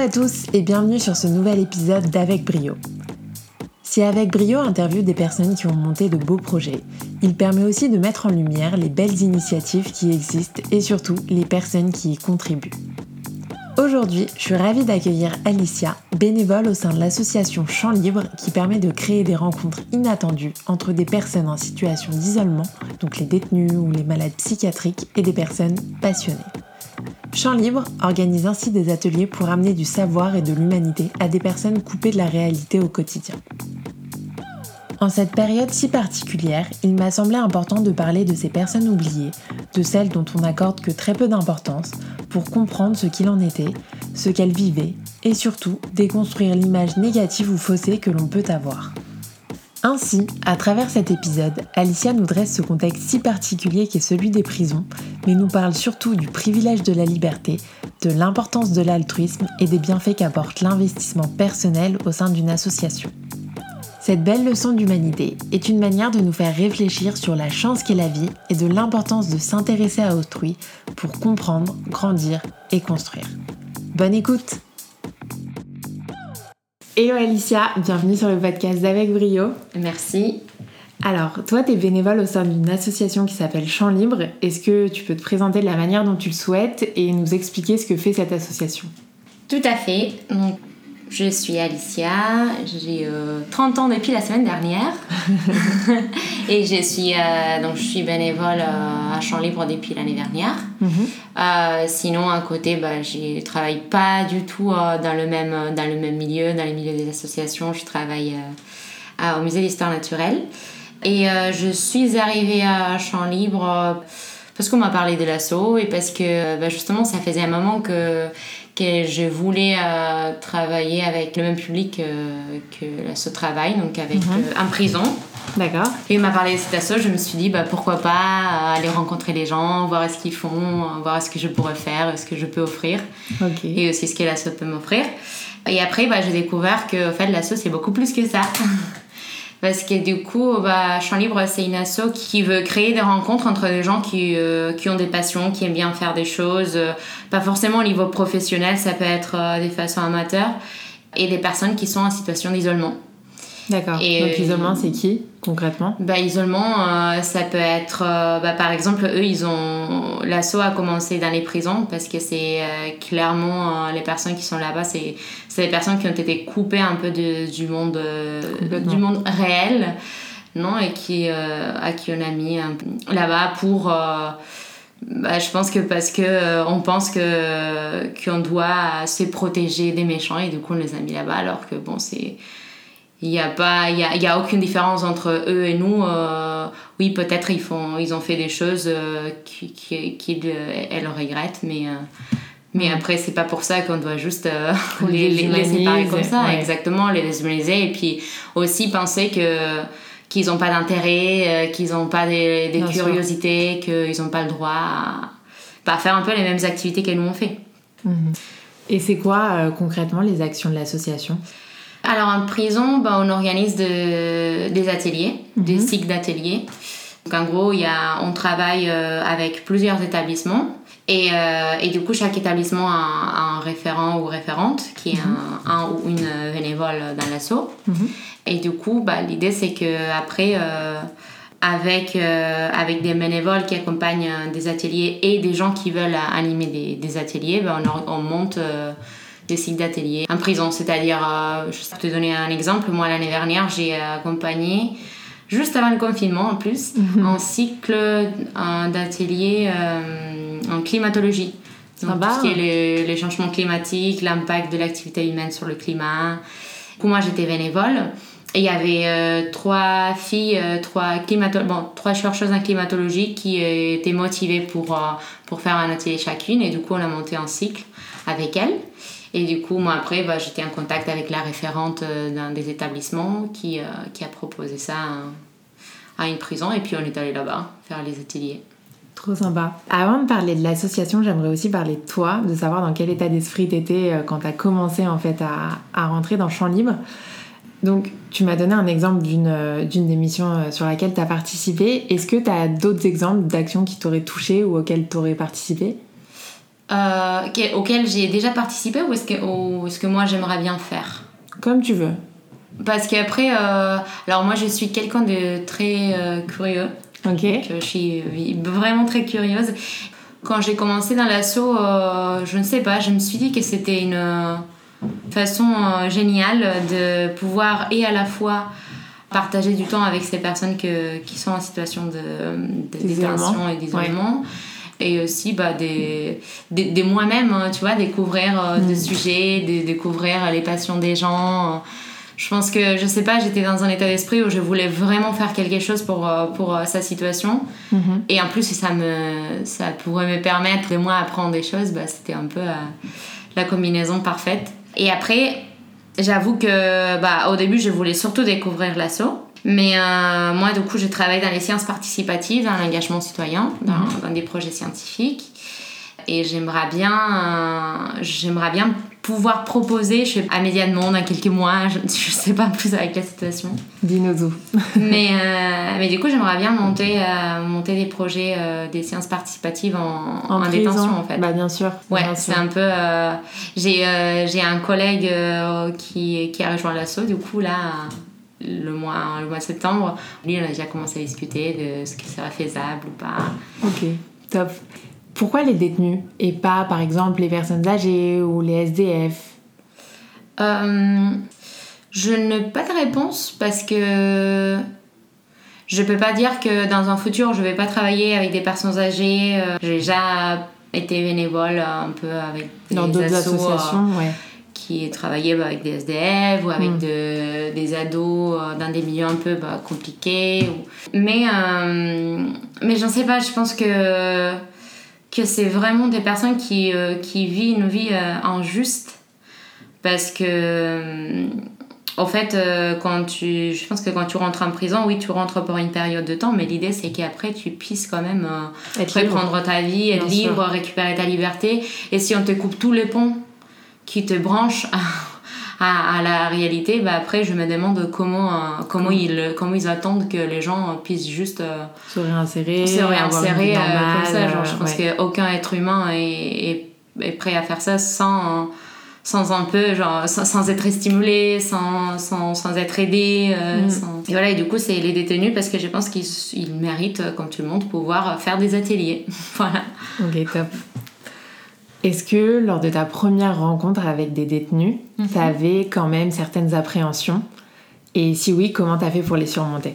À tous et bienvenue sur ce nouvel épisode d'Avec Brio. Si Avec Brio interviewe des personnes qui ont monté de beaux projets, il permet aussi de mettre en lumière les belles initiatives qui existent et surtout les personnes qui y contribuent. Aujourd'hui, je suis ravie d'accueillir Alicia, bénévole au sein de l'association Champ Libre qui permet de créer des rencontres inattendues entre des personnes en situation d'isolement, donc les détenus ou les malades psychiatriques, et des personnes passionnées. Champ Libre organise ainsi des ateliers pour amener du savoir et de l'humanité à des personnes coupées de la réalité au quotidien. En cette période si particulière, il m'a semblé important de parler de ces personnes oubliées, de celles dont on n'accorde que très peu d'importance, pour comprendre ce qu'il en était, ce qu'elles vivaient, et surtout déconstruire l'image négative ou faussée que l'on peut avoir. Ainsi, à travers cet épisode, Alicia nous dresse ce contexte si particulier qui est celui des prisons, mais nous parle surtout du privilège de la liberté, de l'importance de l'altruisme et des bienfaits qu'apporte l'investissement personnel au sein d'une association. Cette belle leçon d'humanité est une manière de nous faire réfléchir sur la chance qu'est la vie et de l'importance de s'intéresser à autrui pour comprendre, grandir et construire. Bonne écoute Hello Alicia, bienvenue sur le podcast d'Avec Brio. Merci. Alors, toi, tu es bénévole au sein d'une association qui s'appelle Champ Libre. Est-ce que tu peux te présenter de la manière dont tu le souhaites et nous expliquer ce que fait cette association? Tout à fait. Donc, je suis Alicia, j'ai 30 euh, ans depuis la semaine dernière et je suis, euh, donc je suis bénévole euh, à Champ Libre depuis l'année dernière. Mhm. sinon, à côté, bah, je ne travaille pas du tout dans, le même, dans le même milieu, dans les milieux des associations. Je travaille au musée d'histoire naturelle. Et je suis arrivée à Champ Libre parce qu'on m'a parlé de l'assaut et parce que bah, justement ça faisait un moment que que je voulais euh, travailler avec le même public euh, que ce travail, donc avec euh, un prison. D'accord. Et il m'a parlé de cet assaut, je me suis dit bah, pourquoi pas aller rencontrer les gens, voir ce qu'ils font, voir ce que je pourrais faire, ce que je peux offrir. Et aussi ce que l'assaut peut m'offrir. Et après, bah, j'ai découvert que en fait, l'assaut, c'est beaucoup plus que ça. Parce que du coup, bah, Champ Libre, c'est une asso qui veut créer des rencontres entre des gens qui, euh, qui ont des passions, qui aiment bien faire des choses, euh, pas forcément au niveau professionnel, ça peut être euh, des façons amateurs, et des personnes qui sont en situation d'isolement. D'accord. Donc l'isolement, c'est qui concrètement? Bah, Isolement, euh, ça peut être, euh, bah, par exemple, eux, ils ont l'assaut a commencé dans les prisons parce que c'est euh, clairement les personnes qui sont là-bas, c'est des personnes qui ont été coupées un peu de, du monde du monde réel, non Et qui à qui on a mis là-bas pour bah, je pense que parce que on pense que qu'on doit se protéger des méchants et du coup on les a mis là-bas alors que bon c'est il n'y a pas il y a, y a, aucune différence entre eux et nous euh, oui peut-être ils font ils ont fait des choses euh, qu'ils qui, qui, elles regrettent mais euh, mais mm. après c'est pas pour ça qu'on doit juste les, les, les, séparer comme ça exactement les déshumaniser et puis aussi penser que qu'ils n'ont pas d'intérêt qu'ils n'ont pas des, des curiosités qu'ils n'ont pas le droit à, faire un peu les mêmes activités que nous on fait mm-hmm. et c'est quoi concrètement les actions de l'association? Alors en prison, ben, on organise des ateliers, des mhm. cycles d'ateliers. Donc en gros, y a, on travaille euh, avec plusieurs établissements. Et, euh, et, du coup, chaque établissement a, un référent ou référente qui est mhm. un, ou une bénévole dans l'assaut. Mhm. Et du coup, bah, l'idée c'est qu'après, euh, avec, avec des bénévoles qui accompagnent des ateliers et des gens qui veulent animer des, des ateliers, ben, on, on, monte des cycles d'atelier en prison. C'est-à-dire, euh, je vais te donner un exemple, moi l'année dernière, j'ai accompagné, juste avant le confinement en plus, mhm. un cycle d'atelier euh, en climatologie. Donc, tout ce qui est les, changements climatiques, l'impact de l'activité humaine sur le climat. Du coup, moi j'étais bénévole. Et il y avait euh, trois filles, trois, bon, trois chercheuses en climatologie qui étaient motivées pour, pour faire un atelier chacune. Et du coup, on a monté un cycle avec elles. Et du coup, moi, après, bah, j'étais en contact avec la référente euh, d'un des établissements qui, euh, a proposé ça à, une prison. Et puis, on est allé là-bas faire les ateliers. Trop sympa. Avant de parler de l'association, j'aimerais aussi parler de toi, de savoir dans quel état d'esprit tu étais euh, quand tu as commencé en fait à, à, rentrer dans Champ Libre. Donc, tu m'as donné un exemple d'une des missions sur laquelle tu as participé. Est-ce que tu as d'autres exemples d'actions qui t'auraient touché ou auxquelles tu aurais participé? Euh, que- auquel j'ai déjà participé ou est-ce que, ou est-ce que moi j'aimerais bien faire? Comme tu veux. Parce qu'après, euh, alors moi je suis quelqu'un de très euh, curieux. Ok. que je suis vraiment très curieuse. Quand j'ai commencé dans l'assaut, euh, je ne sais pas, je me suis dit que c'était une euh, façon euh, géniale de pouvoir et à la fois partager du temps avec ces personnes que, qui sont en situation de, détention et d'isolement. Et aussi bah, des, des, des moi-même, hein, tu vois, découvrir euh, des sujets, de, découvrir les passions des gens. Je pense que, je sais pas, j'étais dans un état d'esprit où je voulais vraiment faire quelque chose pour, euh, pour euh, sa situation. Mhm. Et en plus, si ça, me, ça pourrait me permettre de moi apprendre des choses, bah, c'était un peu euh, la combinaison parfaite. Et après, j'avoue que bah, au début, je voulais surtout découvrir l'assaut. Mais euh, moi, du coup, je travaille dans les sciences participatives, dans l'engagement citoyen, dans, dans des projets scientifiques. Et j'aimerais bien, euh, j'aimerais bien pouvoir proposer, je sais, à Média de Monde dans quelques mois, je, je sais pas plus avec la situation. Dis-nous tout. mais, euh, mais du coup, j'aimerais bien monter, monter des projets, des séances participatives en, en, détention en fait. Bah bien sûr. Ouais, c'est un peu. j'ai j'ai un collègue qui, qui a rejoint l'assaut, du coup, là, le mois, le mois de septembre. Lui, on a déjà commencé à discuter de ce qui serait faisable ou pas. Ok, top. Pourquoi les détenus et pas par exemple les personnes âgées ou les SDF Euh, je n'ai pas de réponse parce que je peux pas dire que dans un futur je vais pas travailler avec des personnes âgées. Euh, J'ai déjà été bénévole un peu avec des dans d'autres assos, euh, associations Ouais. Qui travaillaient bah, avec des SDF ou avec Mm. de- des ados euh, dans des milieux un peu bah, compliqués. ou- Mais, euh, mais j'en sais pas, je pense que, que c'est vraiment des personnes qui, euh, qui vivent une vie euh, injuste parce que. En fait, quand tu, je pense que quand tu rentres en prison, oui, tu rentres pour une période de temps, mais l'idée c'est qu'après tu puisses quand même reprendre ta vie, être Bien sûr. libre, récupérer ta liberté. Et si on te coupe tous les ponts qui te branchent à, à, à la réalité, bah après je me demande comment, euh, comment, ils, comment ils attendent que les gens puissent juste euh, Se réinsérer. se réinsérer euh, normale, comme ça. Genre, je euh, pense ouais. qu'aucun être humain est, est, est prêt à faire ça sans, sans un peu, genre, sans, sans être stimulé, sans, sans, sans être aidé. euh, Mm. sans- Et voilà, et du coup, c'est les détenus parce que je pense qu'ils ils méritent, comme tout le monde, pouvoir faire des ateliers. voilà. Ok, top. Est-ce que lors de ta première rencontre avec des détenus, Mhm. tu avais quand même certaines appréhensions? Et si oui, comment t'as fait pour les surmonter?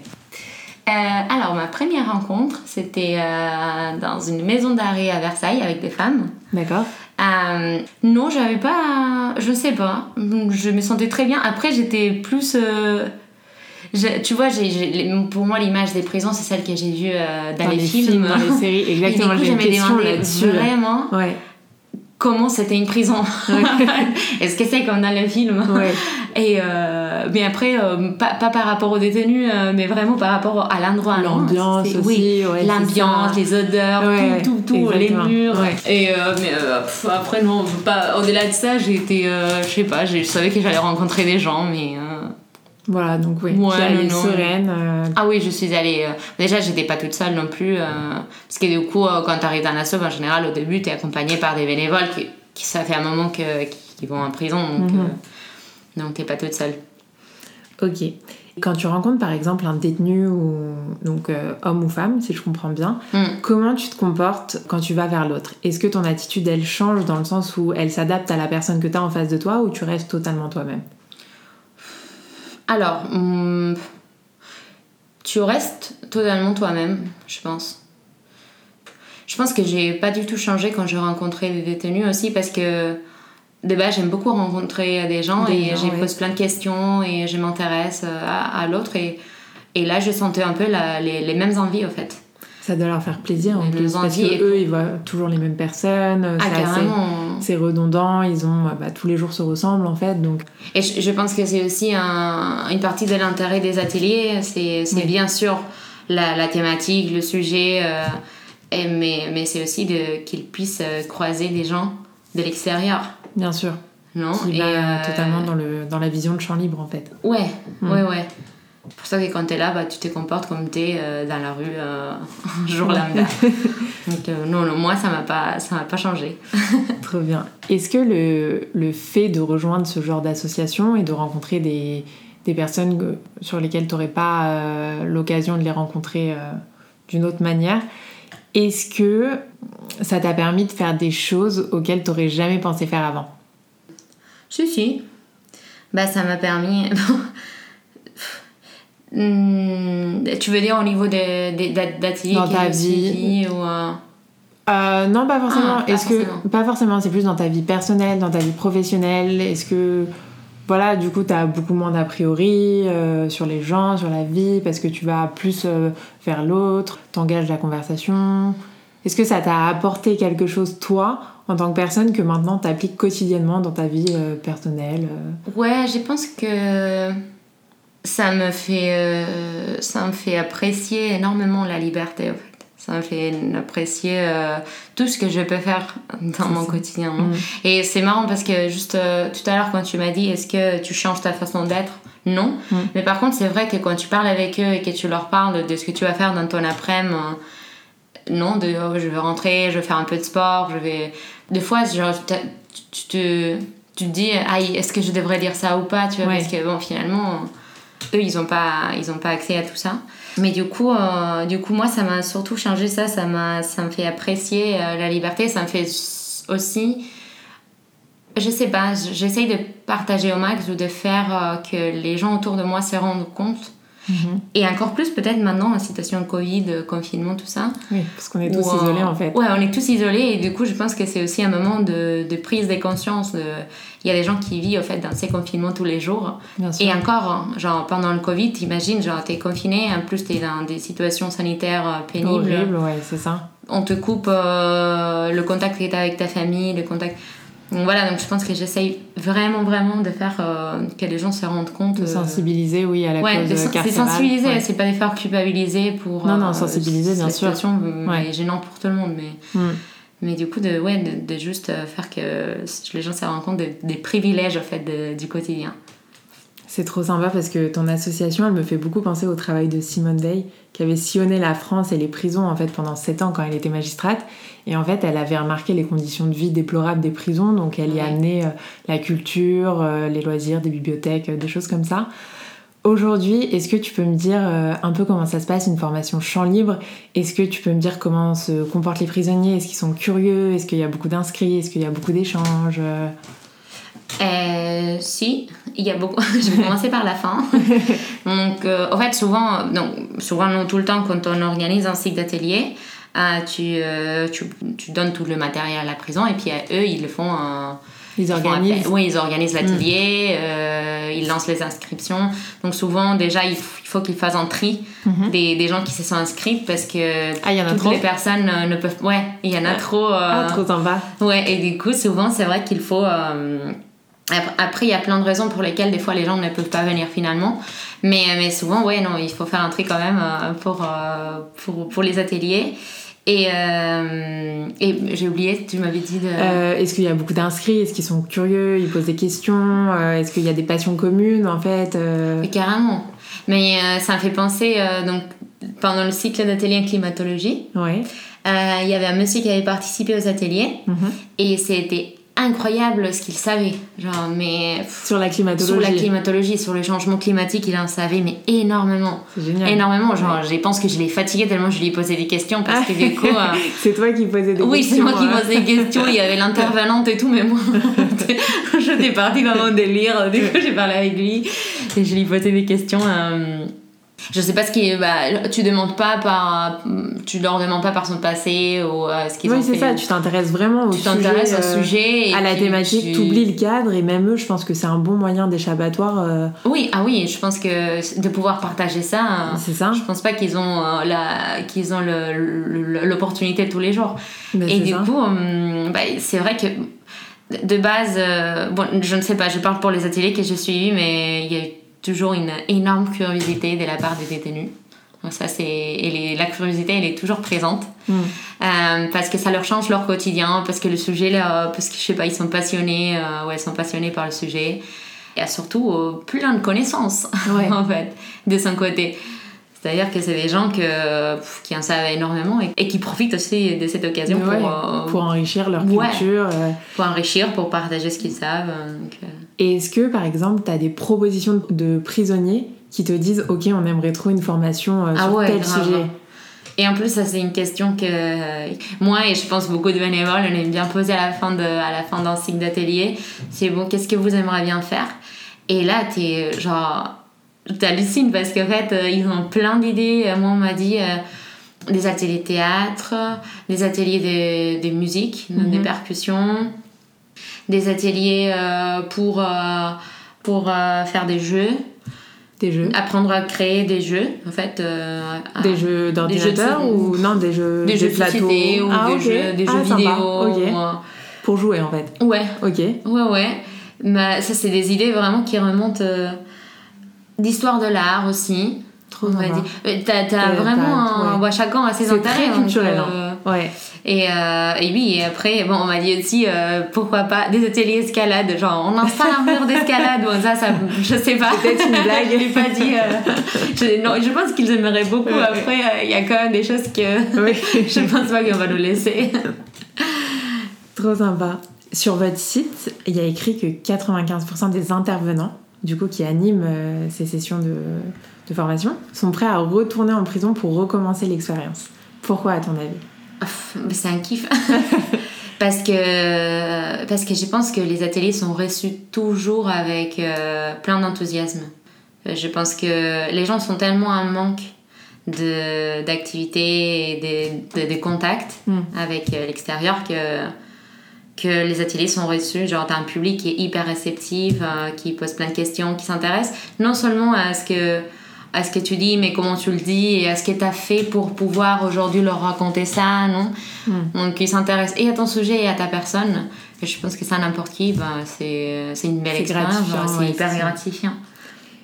Euh, alors, ma première rencontre, c'était euh, dans une maison d'arrêt à Versailles avec des femmes. D'accord Euh, non, j'avais pas. Je sais pas. Je me sentais très bien. Après, j'étais plus. euh, tu vois, pour moi, l'image des prisons, c'est celle que j'ai vue euh, dans, les, films. dans les séries. Exactement, j'ai une question là-dessus. vraiment Ouais, comment c'était une prison. Est-ce que c'est comme dans films ouais. Et euh, mais après, euh, pas, pas par rapport aux détenus, euh, mais vraiment par rapport à l'endroit. L'ambiance aussi, oui, ouais, l'ambiance, les odeurs, Ouais, tout, tout, tout, les murs. Et mais pff, après non, pas au-delà de ça, j'ai été, je sais pas, je savais que j'allais rencontrer des gens, mais Voilà, donc oui, Ouais, non. sereine. euh, ah oui, je suis allée. euh, déjà, j'étais pas toute seule non plus, euh, parce que du coup, euh, quand tu arrives dans la sauve, en général, au début, tu es accompagnée par des bénévoles qui, qui ça fait un moment que qui vont en prison, donc Mhm. euh, donc t'es pas toute seule. Ok. Quand tu rencontres par exemple un détenu ou donc homme ou femme, si je comprends bien, Mm. comment tu te comportes quand tu vas vers l'autre? Est-ce que ton attitude elle change dans le sens où elle s'adapte à la personne que tu as en face de toi ou tu restes totalement toi-même? Alors, hum, tu restes totalement toi-même, je pense. Je pense que j'ai pas du tout changé quand je rencontrais des détenus aussi parce que de base j'aime beaucoup rencontrer des gens Des et gens, j'ai ouais. pose plein de questions et je m'intéresse euh, à, à l'autre et, et là je sentais un peu la- les, les mêmes envies en fait. Ça doit leur faire plaisir en plus parce que eux ils voient toujours les mêmes personnes, Ah c'est redondant, ils ont bah, tous les jours se ressemblent en fait donc Et je, je pense que c'est aussi un- une partie de l'intérêt des ateliers. C'est Oui. bien sûr la, la thématique, le sujet, euh, et- mais, mais c'est aussi qu'ils puissent euh, croiser des gens de l'extérieur. bien sûr Non qui Et, va euh, totalement dans, le, dans la vision de champ libre en fait. Ouais, Mm. ouais, ouais. Pour ça que quand tu es là, bah, tu te comportes comme tu es euh, dans la rue euh, un jour lambda. Donc euh, non, non, moi, ça m'a pas, ça m'a pas changé. Trop bien. Est-ce que le, le, fait de rejoindre ce genre d'association et de rencontrer des, des personnes sur lesquelles tu n'aurais pas l'occasion de les rencontrer d'une autre manière, est-ce que ça t'a permis de faire des choses auxquelles tu n'aurais jamais pensé faire avant? Si, si. Bah, ça m'a permis... Hmm, tu veux dire au niveau d'ateliers dans ta vie ou euh? Euh, non, pas forcément. Ah, Est-ce que pas forcément C'est plus dans ta vie personnelle, dans ta vie professionnelle. Est-ce que voilà, du coup, tu as beaucoup moins d'a priori euh, sur les gens, sur la vie, parce que tu vas plus vers l'autre, t'engages la conversation. Est-ce que ça t'a apporté quelque chose, toi, en tant que personne, que maintenant tu appliques quotidiennement dans ta vie personnelle Ouais, je pense que ça me fait euh, ça me fait apprécier énormément la liberté en fait. Ça me fait apprécier euh, tout ce que je peux faire dans mon quotidien mm. et c'est marrant parce que juste euh, tout à l'heure quand tu m'as dit est-ce que tu changes ta façon d'être? Non. Mm. mais par contre c'est vrai que quand tu parles avec eux et que tu leur parles de ce que tu vas faire dans ton après-midi non de oh, je vais rentrer je vais faire un peu de sport je vais des fois genre, tu, te tu te dis est-ce que je devrais dire ça ou pas tu vois parce que bon finalement eux, ils n'ont pas, ils pas accès à tout ça. Mais du coup, euh, du coup moi, ça m'a surtout changé ça. Ça, m'a, ça me fait apprécier euh, la liberté. Ça me fait aussi... Je sais pas, j'essaye de partager au max ou de faire euh, que les gens autour de moi se rendent compte Et encore plus peut-être maintenant en situation Covid, confinement, tout ça. Oui, parce qu'on est tous isolés en fait. Ouais, on est tous isolés et du coup je pense que c'est aussi un moment de, de prise de conscience. De... Il y a des gens qui vivent en fait dans ces confinements tous les jours. Et encore, genre pendant le Covid, t'imagines, genre t'es confiné, en plus t'es dans des situations sanitaires euh, pénibles. Horrible, ouais, c'est ça. On te coupe euh, le contact que t'as avec ta famille, le contact donc voilà, donc je pense que j'essaye vraiment, vraiment de faire euh, que les gens se rendent compte. De euh, sensibiliser, oui, à la ouais, cause C'est sensibiliser, c'est pas de faire culpabiliser pour. Non, non, euh, sensibiliser, bien sûr. situation ouais. gênant pour tout le monde, mais. Mm. Mais du coup, de, ouais, de, juste faire que les gens se rendent compte des privilèges en fait, du quotidien. C'est trop sympa parce que ton association, elle me fait beaucoup penser au travail de Simone Veil, qui avait sillonné la France et les prisons en fait pendant 7 ans quand elle était magistrate. Et en fait, elle avait remarqué les conditions de vie déplorables des prisons, donc elle y a amené euh, la culture, euh, les loisirs, des bibliothèques, euh, des choses comme ça. Aujourd'hui, est-ce que tu peux me dire un peu comment ça se passe, une formation champ libre? Est-ce que tu peux me dire comment se comportent les prisonniers? Est-ce qu'ils sont curieux? Est-ce qu'il y a beaucoup d'inscrits? Est-ce qu'il y a beaucoup d'échanges euh, si, il y a beaucoup. je vais commencer par la fin. donc, euh, en fait, souvent, donc, souvent, non, tout le temps, quand on organise un cycle d'atelier, euh, tu, tu, tu, donnes tout le matériel à la prison et puis eux, ils le font. ils organisent Oui, ils organisent l'atelier, mm. ils lancent les inscriptions. Donc, souvent, déjà, il faut qu'ils fassent un tri mm-hmm. des, des, gens qui se sont inscrits parce que ah, y en a toutes trop. les personnes ne peuvent. Ouais, il y en a ah. trop. Ah, trop en bas. Ouais, et du coup, souvent, c'est vrai qu'il faut après, il y a plein de raisons pour lesquelles des fois les gens ne peuvent pas venir finalement. Mais, mais souvent, ouais, non, il faut faire un tri quand même euh, pour, euh, pour, pour les ateliers. Et, euh, et j'ai oublié, tu m'avais dit de... Est-ce qu'il y a beaucoup d'inscrits? Est-ce qu'ils sont curieux? Ils posent des questions? Est-ce qu'il y a des passions communes en fait Carrément. Mais ça me fait penser, donc, pendant le cycle d'atelier en climatologie, ouais. il y avait un monsieur qui avait participé aux ateliers mm-hmm. et c'était incroyable ce qu'il savait. Genre, mais. Sur la climatologie. Sur la climatologie, sur le changement climatique, il en savait, mais énormément. Génial. Énormément. Genre, je pense que je l'ai fatigué tellement je lui ai posé des questions parce que du coup. Euh, c'est toi qui posais des questions. Oui, c'est moi qui posais des questions. Il y avait l'intervenante et tout, mais moi, j'étais partie dans mon délire. Du coup, j'ai parlé avec lui et je lui posais des questions. Euh, je sais pas ce qui bah, tu demandes pas par tu leur demandes pas par son passé ou euh, ce qu'ils oui, ont fait. c'est ça tu t'intéresses vraiment au tu t'intéresses au euh, sujet à la thématique tu oublies le cadre et même eux je pense que c'est un bon moyen d'échappatoire euh. oui ah oui je pense que de pouvoir partager ça c'est ça. Je pense pas qu'ils ont la qu'ils ont l'opportunité tous les jours. Ben, et du coup hum, bah, c'est vrai que de base bon je ne sais pas je parle pour les ateliers que j'ai suivis mais il y a toujours une énorme curiosité de la part des détenus. Donc ça, c'est et la curiosité, elle est toujours présente mm. euh, parce que ça leur change leur quotidien, parce que le sujet, là, parce que je sais pas, ils sont passionnés, euh, sont passionnés par le sujet. et a surtout euh, plein de connaissances, en fait, de son côté. C'est-à-dire que c'est des gens que, qui en savent énormément et, qui profitent aussi de cette occasion pour, euh, pour enrichir leur culture. Euh. Pour enrichir, pour partager ce qu'ils savent. Et est-ce que, par exemple, tu as des propositions de prisonniers qui te disent Ok, on aimerait trop une formation ah sur tel sujet? Et en plus, ça, c'est une question que moi et je pense beaucoup de bénévoles, on aime bien poser à la fin, de, à la fin d'un cycle d'atelier. C'est bon, qu'est-ce que vous aimeriez bien faire? Et là, t'es genre. T'hallucines parce qu'en fait, euh, ils ont plein d'idées. Moi, on m'a dit euh, des ateliers théâtre, des ateliers de, de musique, des mhm. percussions, des ateliers euh, pour, pour faire des jeux. Des jeux. Apprendre à créer des jeux, en fait. Euh, des jeux d'ordinateur ou non des jeux des jeux de société ou ah, des jeux, des jeux ah, vidéo. Pour jouer en fait. Ouais. Ok. Ouais ouais. Mais ça c'est des idées vraiment qui remontent euh, d'histoire de l'art aussi. Trop on euh, T'as vraiment un... chacun a ses intérêts. Très culturel. Hein. Ouais. Et, euh, et oui, et après, bon, on m'a dit aussi, euh, pourquoi pas des ateliers escalade, genre on installe un mur d'escalade, bon, ça, ça, je sais pas. Peut-être une blague. je lui pas dit. Euh, je, non, je pense qu'ils aimeraient beaucoup. Après, il y a quand même des choses que oui. je pense pas qu'on va nous laisser. Trop sympa. Sur votre site, il y a écrit que 95% des intervenants, du coup, qui animent ces sessions de, de formation, sont prêts à retourner en prison pour recommencer l'expérience. Pourquoi, à ton avis? C'est un kiff. parce que, parce que je pense que les ateliers sont reçus toujours avec euh, plein d'enthousiasme. Euh, je pense que les gens sont tellement en manque d'activités et de, de, contacts hmm. avec euh, l'extérieur que, que les ateliers sont reçus. Genre, t'as un public qui est hyper réceptif, qui pose plein de questions, qui s'intéresse non seulement à ce que à ce que tu dis, mais comment tu le dis et à ce que tu as fait pour pouvoir aujourd'hui leur raconter ça, non? Hmm. Donc ils s'intéressent et à ton sujet et à ta personne. Et je pense que ça, n'importe qui, bah, c'est une belle expérience, c'est hyper gratifiant.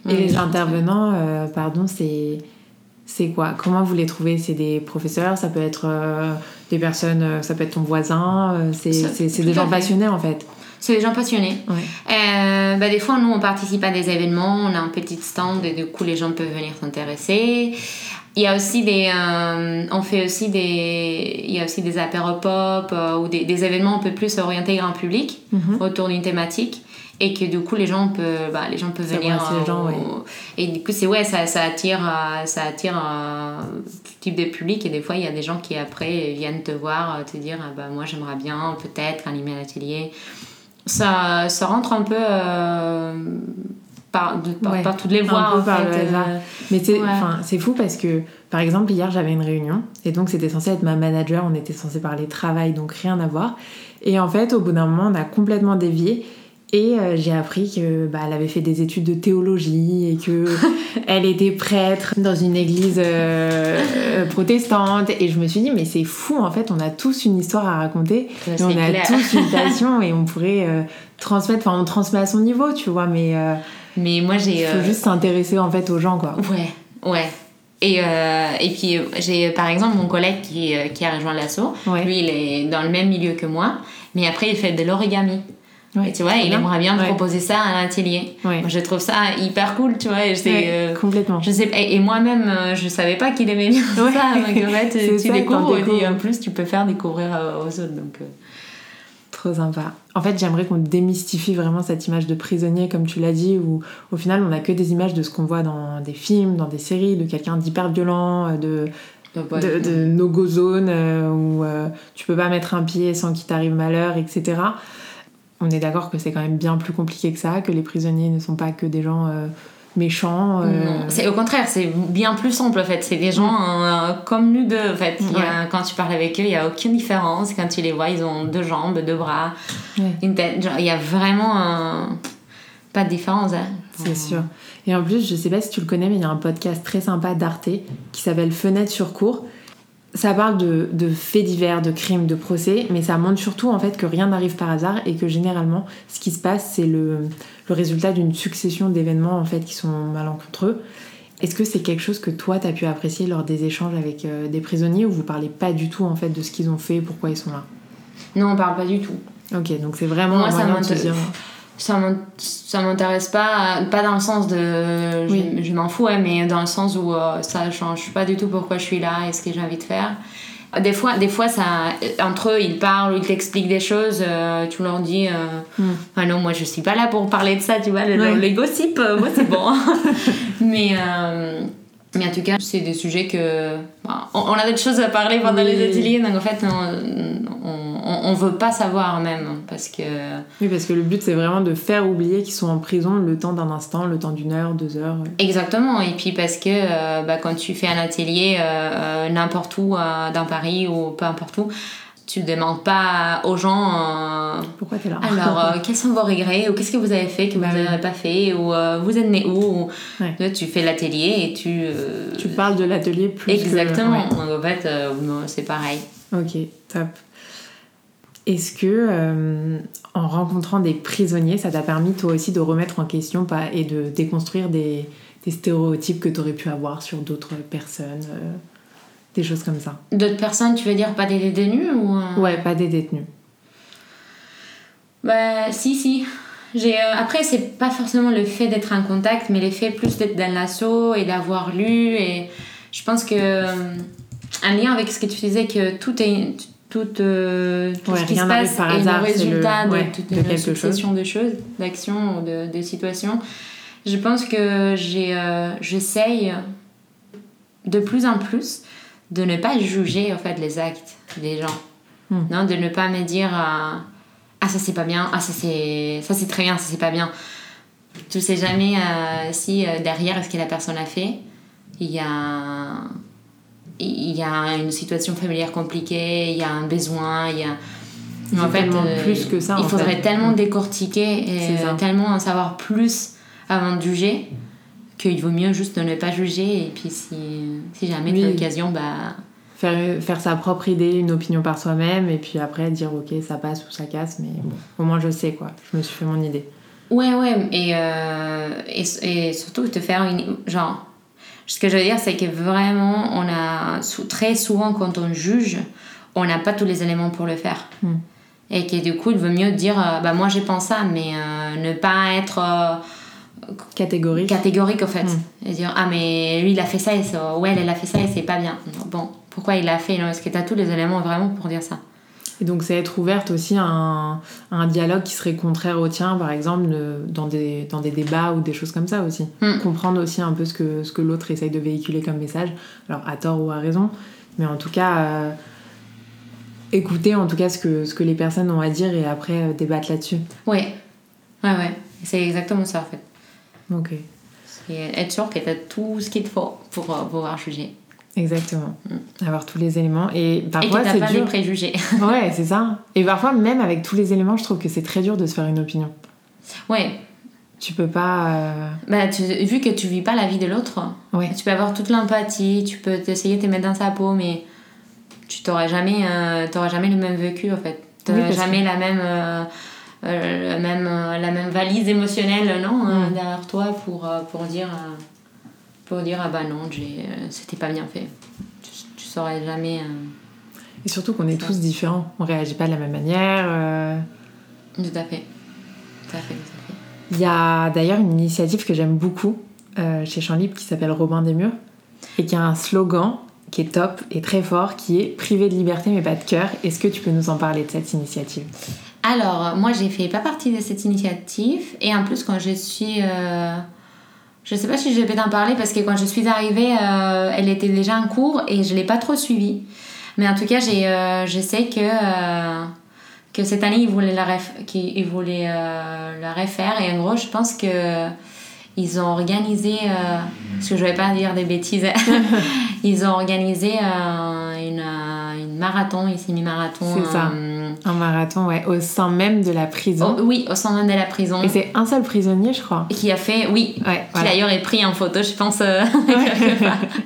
Et les intervenants, euh, pardon, c'est c'est quoi? Comment vous les trouvez? C'est des professeurs Ça peut être euh, des personnes, euh, ça peut être ton voisin C'est des gens passionnés en fait c'est des gens passionnés. Euh, bah, des fois, nous, on participe à des événements, on a un petit stand et du coup, les gens peuvent venir s'intéresser. Il y a aussi des, euh, on fait aussi des, il y a aussi des apéros pop euh, ou des, des, événements un peu plus orientés grand public mhm. autour d'une thématique et que du coup les gens peuvent, bah, les gens peuvent venir. gens, Et du coup c'est ouais, ça, ça attire, ça attire un type de public et des fois il y a des gens qui après viennent te voir, te dire ah, bah moi j'aimerais bien peut-être animer un atelier ça, ça rentre un peu par, par, toutes les voies. Un par le. Euh, Mais c'est fou parce que, par exemple, hier j'avais une réunion et donc c'était censé être ma manager, on était censé parler travail, donc rien à voir. Et en fait, au bout d'un moment, on a complètement dévié et euh, j'ai appris que bah, elle avait fait des études de théologie et que elle était prêtre dans une église euh, euh, protestante. Et je me suis dit mais c'est fou en fait, on a tous une histoire à raconter, on a tous une passion et on pourrait transmettre. Enfin, on transmet à son niveau, tu vois. Mais mais moi j'ai. Il faut juste s'intéresser en fait aux gens quoi. Ouais, ouais. Et, et puis j'ai par exemple mon collègue qui, qui a rejoint l'assaut. Lui il est dans le même milieu que moi, mais après il fait de l'origami et tu vois, il aimerait bien proposer ça à un atelier. Moi, je trouve ça hyper cool, tu vois. Et euh, complètement. Je sais, et, moi-même, euh, je savais pas qu'il aimait bien ça. Donc en fait, tu, découvres et en plus, tu peux faire découvrir aux autres. Donc, euh. Trop sympa. En fait, j'aimerais qu'on démystifie vraiment cette image de prisonnier, comme tu l'as dit, où au final, on n'a que des images de ce qu'on voit dans des films, dans des séries, de quelqu'un d'hyper violent, de de, de no-go zone où tu peux pas mettre un pied sans qu'il t'arrive malheur, etc on est d'accord que c'est quand même bien plus compliqué que ça, que les prisonniers ne sont pas que des gens euh, méchants. Euh. C'est au contraire, c'est bien plus simple en fait. C'est des gens euh, comme nous deux. En fait, quand tu parles avec eux, il n'y a aucune différence. Quand tu les vois, ils ont deux jambes, deux bras, une tête. il y a vraiment pas de différence. Hein. C'est sûr. Et en plus, je sais pas si tu le connais, mais il y a un podcast très sympa d'Arte qui s'appelle Fenêtre sur cours ça parle de, faits divers, de crimes, de procès, mais ça montre surtout en fait que rien n'arrive par hasard et que généralement ce qui se passe c'est le, résultat d'une succession d'événements en fait qui sont malencontreux. Est-ce que c'est quelque chose que toi tu as pu apprécier lors des échanges avec euh, des prisonniers ou vous parlez pas du tout en fait de ce qu'ils ont fait, pourquoi ils sont là? Non, on parle pas du tout. Ok, donc c'est vraiment Moi, ça ça m'intéresse pas, pas dans le sens de je, m'en fous, mais dans le sens où euh, ça change pas du tout pourquoi je suis là et ce que j'ai envie de faire. Des fois, des fois ça, entre eux, ils parlent ou ils t'expliquent des choses, euh, tu leur dis euh. Ah non, moi je suis pas là pour parler de ça, tu vois, les gossips, moi c'est bon. mais, mais en tout cas, c'est des sujets que. Bah, on, a d'autres choses à parler pendant les ateliers, donc en fait, on on, veut pas savoir même parce que oui parce que le but c'est vraiment de faire oublier qu'ils sont en prison le temps d'un instant le temps d'une heure deux heures exactement et puis parce que euh, bah, quand tu fais un atelier euh, euh, n'importe où dans Paris ou peu importe où tu demandes pas aux gens pourquoi tu es là? alors quels sont vos regrets ou qu'est-ce que vous avez fait que vous n'avez bah pas fait ou vous êtes né où tu fais l'atelier et tu tu parles de l'atelier plus exactement. donc en fait c'est pareil. Ok top. Est-ce que, euh, en rencontrant des prisonniers, ça t'a permis toi aussi de remettre en question et de déconstruire des, stéréotypes que tu aurais pu avoir sur d'autres personnes euh, Des choses comme ça. D'autres personnes, tu veux dire pas des détenus ou Ouais, pas des détenus. Bah, si, si. J'ai, euh, après, c'est pas forcément le fait d'être en contact, mais l'effet plus d'être dans l'assaut et d'avoir lu. Et je pense que. un lien avec ce que tu disais, que tout est tout, euh, ce qui se passe par hasard, est le résultat de toute une succession de choses, d'actions, de, de, situations. Je pense que j'ai, euh, j'essaye de plus en plus de ne pas juger en fait les actes des gens, hmm. non, de ne pas me dire euh, ah ça c'est pas bien, ah ça c'est ça c'est très bien, ça c'est pas bien. Tu sais jamais si derrière ce que la personne a fait, il y a il y a une situation familière compliquée, il y a un besoin, il y a. En fait, euh, plus que ça. Il faudrait tellement décortiquer et tellement en savoir plus avant de juger qu'il vaut mieux juste ne pas juger et puis si, si jamais tu as l'occasion, bah. Faire, faire sa propre idée, une opinion par soi-même et puis après dire ok ça passe ou ça casse, mais bon, au moins je sais quoi, je me suis fait mon idée. Ouais, ouais, et, euh, et, et, surtout te faire une. Genre, ce que je veux dire, c'est que vraiment, on a très souvent, quand on juge, on n'a pas tous les éléments pour le faire. Hmm. Et que du coup, il vaut mieux dire, euh, bah moi j'ai pensé ça, mais euh, ne pas être euh, catégorique. Catégorique en fait. Hmm. Et dire, ah mais lui il a fait ça, et ça, ou elle, elle a fait ça et c'est pas bien. Bon, pourquoi il l'a fait? Est-ce que tu as tous les éléments vraiment pour dire ça et donc c'est être ouverte aussi à un, un, dialogue qui serait contraire au tien, par exemple, dans des, dans des débats ou des choses comme ça aussi. Hmm. Comprendre aussi un peu ce que, ce que l'autre essaye de véhiculer comme message, alors à tort ou à raison, mais en tout cas, euh, écouter en tout cas ce que, ce que les personnes ont à dire et après euh, débattre là-dessus. Oui, ouais, ouais, c'est exactement ça en fait. Ok. C'est être sûr que tu as tout ce qu'il te faut pour euh, pouvoir juger. Exactement. Mm. Avoir tous les éléments. Et parfois, c'est dur. préjugés. ouais, c'est ça. Et parfois, même avec tous les éléments, je trouve que c'est très dur de se faire une opinion. Ouais. Tu peux pas. Euh, bah, vu que tu vis pas la vie de l'autre, ouais. tu peux avoir toute l'empathie, tu peux essayer de te mettre dans sa peau, mais tu t'auras jamais, euh, jamais le même vécu en fait. Tu n'auras jamais la même. Euh, la même, la même valise émotionnelle non mm. derrière toi pour, pour dire pour dire ah bah non euh, c'était pas bien fait. Tu, tu saurais jamais euh, et surtout qu'on est tous différents. On réagit pas de la même manière euh. tout à fait. Tout à fait, il y a d'ailleurs une initiative que j'aime beaucoup chez Champ Libre qui s'appelle Robin des Murs et qui a un slogan qui est top et très fort qui est privé de liberté mais pas de cœur est-ce que tu peux nous en parler de cette initiative? Alors moi j'ai fait pas partie de cette initiative et en plus quand je suis je sais pas si je vais t'en parler parce que quand je suis arrivée, euh, elle était déjà en cours et je l'ai pas trop suivie. Mais en tout cas, j'ai, euh, je sais que, euh, que cette année, ils voulaient la, ref, qu'ils voulaient, la refaire. Et en gros, je pense que ils ont organisé, parce que je vais pas dire des bêtises, ils ont organisé une, une marathon, une semi-marathon. C'est ça un marathon, ouais, au sein même de la prison. Oh, oui, au sein même de la prison. Et c'est un seul prisonnier, je crois. Qui a fait, oui, ouais, qui d'ailleurs est pris en photo, je pense. Euh,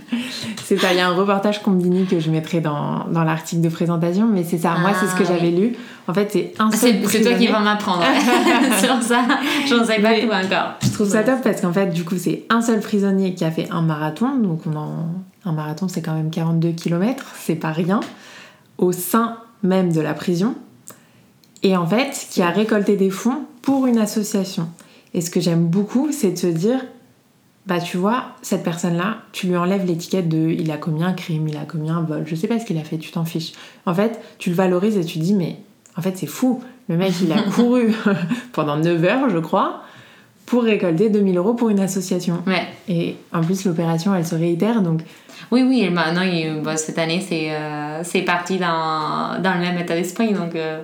c'est ça, il y a un reportage Combini que je mettrai dans, dans l'article de présentation, mais c'est ça, moi c'est ce que ah, j'avais lu. En fait, c'est un seul C'est toi qui vas m'apprendre sur ça, j'en sais pas tout encore. Je trouve ça top parce qu'en fait, du coup, c'est un seul prisonnier qui a fait un marathon, donc on en... un marathon c'est quand même 42 km, c'est pas rien, au sein même de la prison Et en fait, qui a récolté des fonds pour une association. Et ce que j'aime beaucoup, c'est de se dire, bah tu vois, cette personne-là, tu lui enlèves l'étiquette de il a commis un crime, il a commis un vol, je sais pas ce qu'il a fait, tu t'en fiches. En fait, tu le valorises et tu dis, mais en fait, c'est fou. Le mec, il a couru pendant 9 heures, je crois, pour récolter 2000 euros pour une association. Ouais. Et en plus, l'opération, elle se réitère, donc Oui, oui, maintenant, il- bah, cette année, c'est euh, parti dans, dans le même état d'esprit. Donc, euh,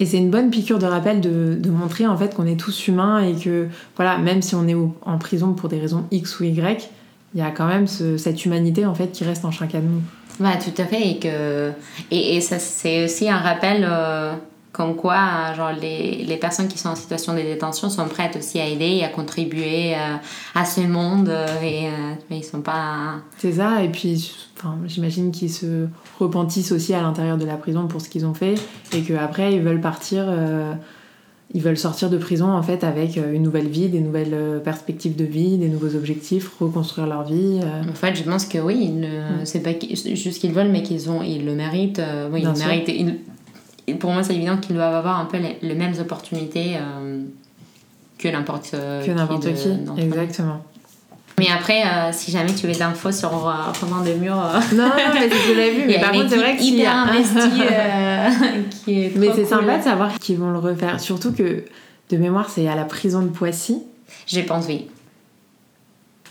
Et c'est une bonne piqûre de rappel de, de montrer en fait qu'on est tous humains et que voilà, même si on est en prison pour des raisons X ou Y, il y a quand même ce- cette humanité en fait qui reste en chacun de nous. bah, tout à fait. Et, que, et, et ça, c'est aussi un rappel euh, comme quoi genre, les, les personnes qui sont en situation de détention sont prêtes aussi à aider et à contribuer euh, à ce monde. euh, et euh, mais ils sont pas. C'est ça, et puis enfin, j'imagine qu'ils se repentissent aussi à l'intérieur de la prison pour ce qu'ils ont fait et qu'après ils veulent partir, euh, ils veulent sortir de prison en fait avec euh, une nouvelle vie, des nouvelles euh, perspectives de vie, des nouveaux objectifs, reconstruire leur vie. euh. En fait, je pense que oui, ils ne- c'est pas juste qu'ils veulent, mais qu'ils ont, ils le méritent. euh, oui, ils méritent. Ils- pour moi, c'est évident qu'ils doivent avoir un peu les, les mêmes opportunités euh, que n'importe euh, Que n'importe qui, exactement. Mais après, euh, si jamais tu veux des infos sur euh, Romain de Mur, euh, Non, non, mais que j'avais vu, mais par contre, c'est vrai équipe que hyper euh, qui est Mais c'est cool. sympa de savoir qu'ils vont le refaire. Surtout que, de mémoire, c'est à la prison de Poissy. Je pense, oui.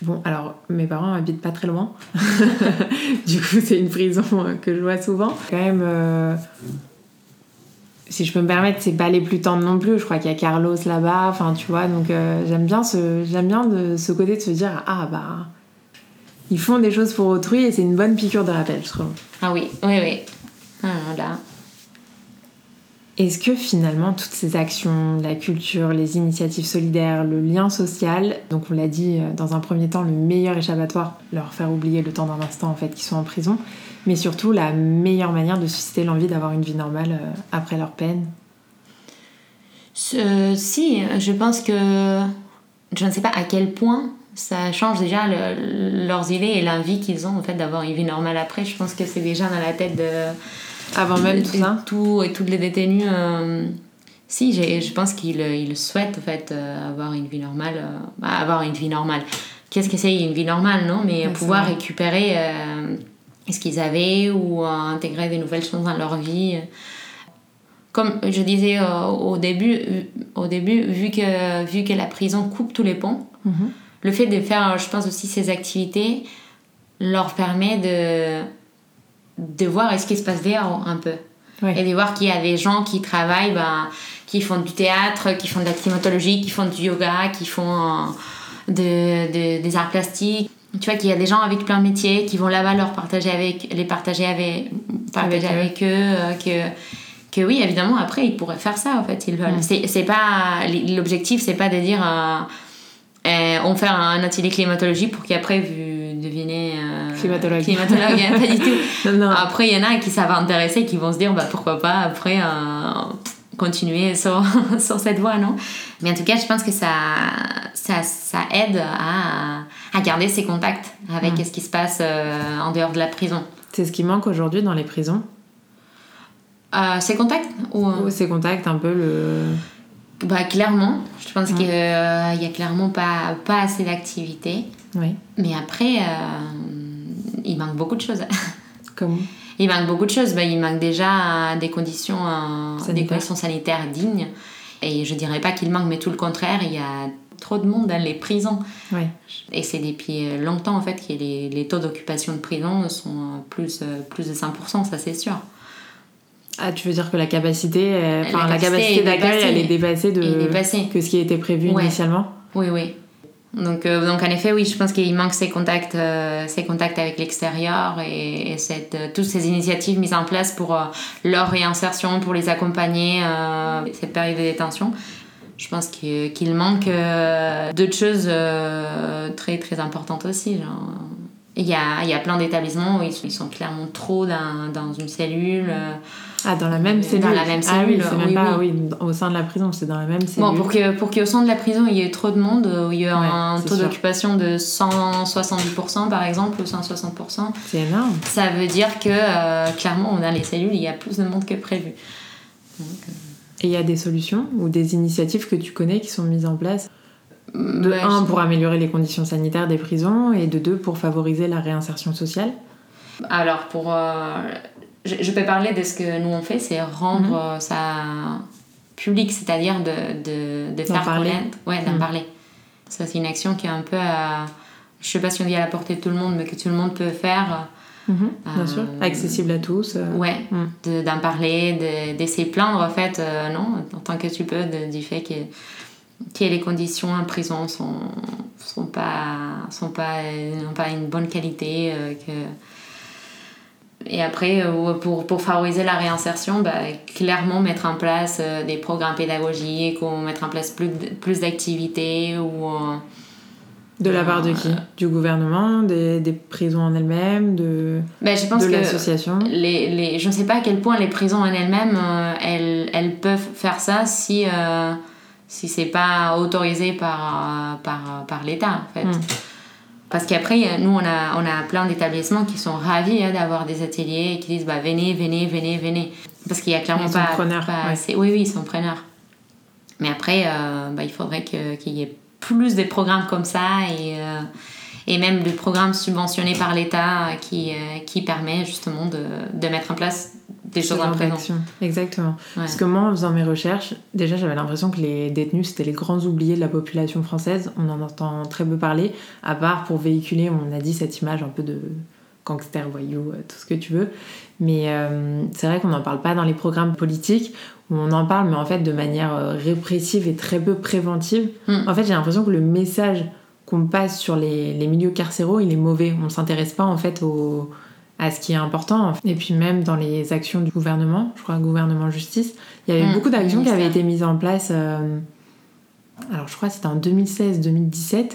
Bon, alors, mes parents habitent pas très loin. du coup, c'est une prison que je vois souvent. Quand même, si je peux me permettre, c'est pas les plus tendres non plus. Je crois qu'il y a Carlos là-bas. Enfin, tu vois, donc euh, j'aime bien, ce, j'aime bien de, ce côté de se dire Ah, bah, ils font des choses pour autrui et c'est une bonne piqûre de rappel, je trouve. Ah oui, oui, oui. Ah, là. Est-ce que finalement toutes ces actions, la culture, les initiatives solidaires, le lien social, donc on l'a dit euh, dans un premier temps, le meilleur échappatoire, leur faire oublier le temps d'un instant en fait qu'ils sont en prison, mais surtout la meilleure manière de susciter l'envie d'avoir une vie normale euh, après leur peine si, je pense que je ne sais pas à quel point ça change déjà le- leurs idées et l'envie qu'ils ont en fait d'avoir une vie normale après. Je pense que c'est déjà dans la tête de Avant même tout ça tout- et toutes les détenus. euh, si, je pense qu'ils ils souhaitent en fait euh, avoir une vie normale, euh, bah, avoir une vie normale. Qu'est-ce que c'est une vie normale, non? Mais pouvoir récupérer ce qu'ils avaient ou euh, intégrer des nouvelles choses dans leur vie. Comme je disais euh, au début, au début vu, que, vu que la prison coupe tous les ponts, Mhm. le fait de faire, je pense aussi, ces activités leur permet de, de voir ce qui se passe dehors un peu. Ouais. Et de voir qu'il y a des gens qui travaillent, ben, qui font du théâtre, qui font de la climatologie, qui font du yoga, qui font euh, de, de- des arts plastiques. Tu vois qu'il y a des gens avec plein de métiers qui vont là-bas leur partager avec, les partager avec, partager Avec avec, eux, euh, que, que oui, évidemment, après, ils pourraient faire ça, en fait, ils veulent. Mm. C'est, pas, l'objectif, c'est pas de dire, euh, euh, on fait un atelier climatologie pour qu'après, vous devinez... euh, Climatologue. Climatologue, pas du tout. Non, non. Après, il y en a qui ça va intéresser, qui vont se dire, bah, pourquoi pas après continuer sur, sur cette voie, non? Mais en tout cas, je pense que ça, ça, ça aide à, à garder ses contacts avec Mm. ce qui se passe euh, en dehors de la prison. C'est ce qui manque aujourd'hui dans les prisons? Euh, ces contacts ou, Ou Ces contacts, un peu le. bah, Clairement, je pense Mm. qu'il y a clairement pas, pas assez d'activité. Oui. Mais après, euh, il manque beaucoup de choses. Comme. Il manque beaucoup de choses. Bah, il manque déjà des conditions, euh, des Sanitaires. conditions sanitaires dignes. Et je dirais pas qu'il manque, mais tout le contraire, il y a trop de monde dans les prisons. Oui. Et c'est depuis longtemps en fait que les, les taux d'occupation de prison sont plus, euh, plus de 5%, ça c'est sûr. Ah, tu veux dire que la capacité, euh, la, capacité d'accueil, elle est dépassée de Elle est dépassée. que ce qui était prévu Ouais. initialement. Oui, oui. Donc, euh, donc en effet, oui, je pense qu'il manque ces contacts, euh, ces contacts avec l'extérieur et, et cette, euh, toutes ces initiatives mises en place pour leur réinsertion, pour les accompagner, cette période de détention. Je pense qu'il manque d'autres choses très, très importantes aussi. Il y a, y a plein d'établissements où ils sont, ils sont clairement trop dans, dans une cellule. Ah, dans la même Dans cellule. la même Ah oui, cellule, c'est même oui, pas oui, au sein de la prison, c'est dans la même cellule. Bon, pour que pour qu'au sein de la prison, il y ait trop de monde, euh, où il y ait Ouais, un taux d'occupation de 170% par exemple, ou 160%, C'est énorme. ça veut dire que euh, clairement, dans les cellules, il y a plus de monde que prévu. Donc, euh, Et il y a des solutions ou des initiatives que tu connais qui sont mises en place De un, pour améliorer les conditions sanitaires des prisons et de deux, pour favoriser la réinsertion sociale? Alors, pour. euh, je, je peux parler de ce que nous on fait, c'est rendre Mhm. euh, ça public, c'est-à-dire de, de, de faire parler. Ouais, d'en Mhm. parler. Ça, c'est une action qui est un peu. à- je sais pas si on dit à la portée de tout le monde, mais que tout le monde peut faire. Bien Euh, sûr, accessible à tous. euh, Ouais, Mhm. de- d'en parler, de- d'essayer de plaindre, en fait, euh, non, en tant que tu peux, du fait que, que les conditions en prison sont, sont pas, sont pas, n'ont pas une bonne qualité. euh, que... Et après, euh, pour, pour favoriser la réinsertion, bah, clairement mettre en place euh, des programmes pédagogiques ou mettre en place plus, plus d'activités ou... euh, De la part de qui? Du gouvernement, des, des prisons en elles-mêmes, de, ben, je pense de l'association? les, les, je ne sais pas à quel point les prisons en elles-mêmes, euh, elles, elles peuvent faire ça si, euh, si c'est pas autorisé par, par, par l'État, en fait. Mm. Parce qu'après, nous, on a, on a plein d'établissements qui sont ravis hein, d'avoir des ateliers et qui disent bah, venez, venez, venez, venez. Parce qu'il y a clairement Ils sont pas. preneurs, pas ouais. assez- Oui, oui, ils sont preneurs. Mais après, euh, bah, il faudrait qu'il y ait plus de programmes comme ça et, euh, et même des programmes subventionnés par l'État qui, euh, qui permet justement de, de mettre en place des choses genre prison. d'action. Exactement. Ouais. Parce que moi, en faisant mes recherches, déjà j'avais l'impression que les détenus c'était les grands oubliés de la population française. On en entend très peu parler, à part pour véhiculer, on a dit, cette image un peu de gangster, voyou, euh, tout ce que tu veux. Mais euh, c'est vrai qu'on n'en parle pas dans les programmes politiques, où on en parle, mais en fait de manière euh, répressive et très peu préventive. Mm. En fait, j'ai l'impression que le message qu'on passe sur les, les milieux carcéraux, il est mauvais. On ne s'intéresse pas en fait au, à ce qui est important. Et puis même dans les actions du gouvernement, je crois gouvernement justice, il y avait Mm, beaucoup d'actions qui avaient été mises en place. euh, alors je crois que c'était en 2016-2017, mais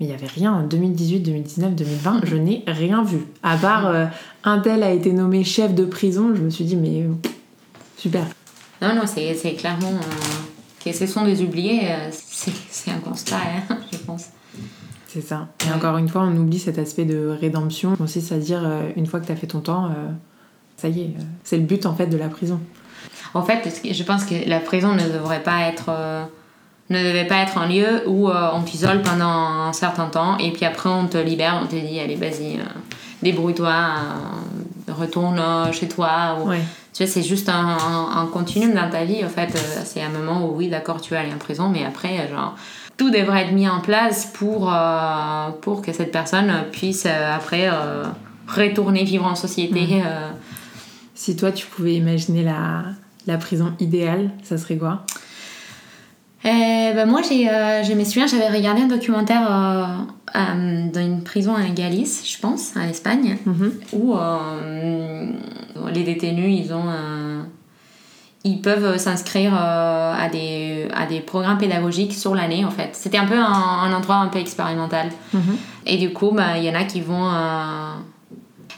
il n'y avait rien en 2018, 2019, 2020. Je n'ai rien vu. À part euh, un tel a été nommé chef de prison, je me suis dit mais euh, super. Non, non, c'est clairement euh, que ce sont des oubliés. euh, c'est c'est un constat, hein, je pense. C'est ça. Et encore une fois, on oublie cet aspect de rédemption. qui consiste à dire euh, une fois que tu as fait ton temps, euh, ça y est, euh, c'est le but en fait de la prison. En fait, je pense que la prison ne devrait pas être, ne devait pas être un lieu où euh, on t'isole pendant un certain temps et puis après on te libère, on te dit allez vas-y, euh, débrouille-toi, euh, retourne chez toi. Ou... Ouais. Tu vois, c'est juste un, un, un continuum dans ta vie. En fait, c'est un moment où oui, d'accord, tu vas aller en prison, mais après, genre, tout devrait être mis en place pour, euh, pour que cette personne puisse euh, après euh, retourner vivre en société. euh, Si toi tu pouvais imaginer la, la prison idéale, ça serait quoi? Euh, bah, moi, j'ai, je me souviens, j'avais regardé un documentaire dans une prison à Galice, je pense, en Espagne, Mhm. où les détenus, ils ont ils peuvent s'inscrire euh, à, des, à des programmes pédagogiques sur l'année, en fait. C'était un peu un, un endroit un peu expérimental. Mhm. Et du coup, bah, il y en a qui vont... euh,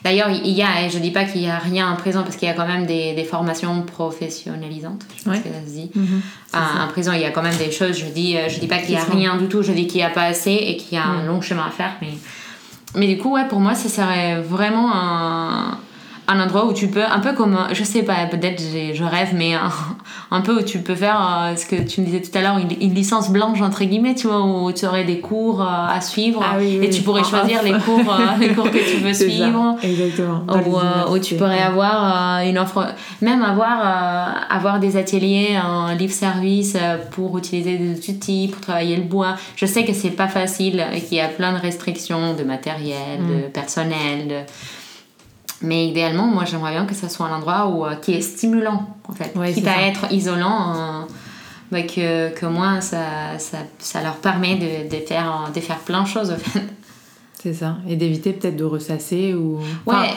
D'ailleurs, il y a, et je dis pas qu'il y a rien en prison, parce qu'il y a quand même des, des formations professionnalisantes, je pense Ouais. que ça se dit. Mhm. Ah, ça. en prison, il y a quand même des choses. Je dis, euh, je dis pas qu'il y a rien du tout. Je dis qu'il y a pas assez et qu'il y a un Mm. long chemin à faire. Mais, mais du coup, ouais, pour moi, ce serait vraiment un, un endroit où tu peux, un peu comme, je sais pas, peut-être je rêve, mais un, un peu où tu peux faire euh, ce que tu me disais tout à l'heure, une, une licence blanche entre guillemets, tu vois, où tu aurais des cours euh, à suivre Ah oui, et tu pourrais choisir off. les cours, euh, les cours que tu veux ça, suivre Exactement. Ou, où tu pourrais avoir une offre, même avoir, avoir des ateliers en livre service pour utiliser des outils, pour travailler le bois. Je sais que c'est pas facile et qu'il y a plein de restrictions de matériel, Mm. de personnel. de- Mais idéalement, moi j'aimerais bien que ça soit un endroit où, euh, qui est stimulant en fait. Ouais, Quitte à ça. être isolant, euh, bah, que, que moi ça, ça, ça leur permet de, de, faire, de faire plein de choses en fait. C'est ça. Et d'éviter peut-être de ressasser ou. Enfin, Ouais.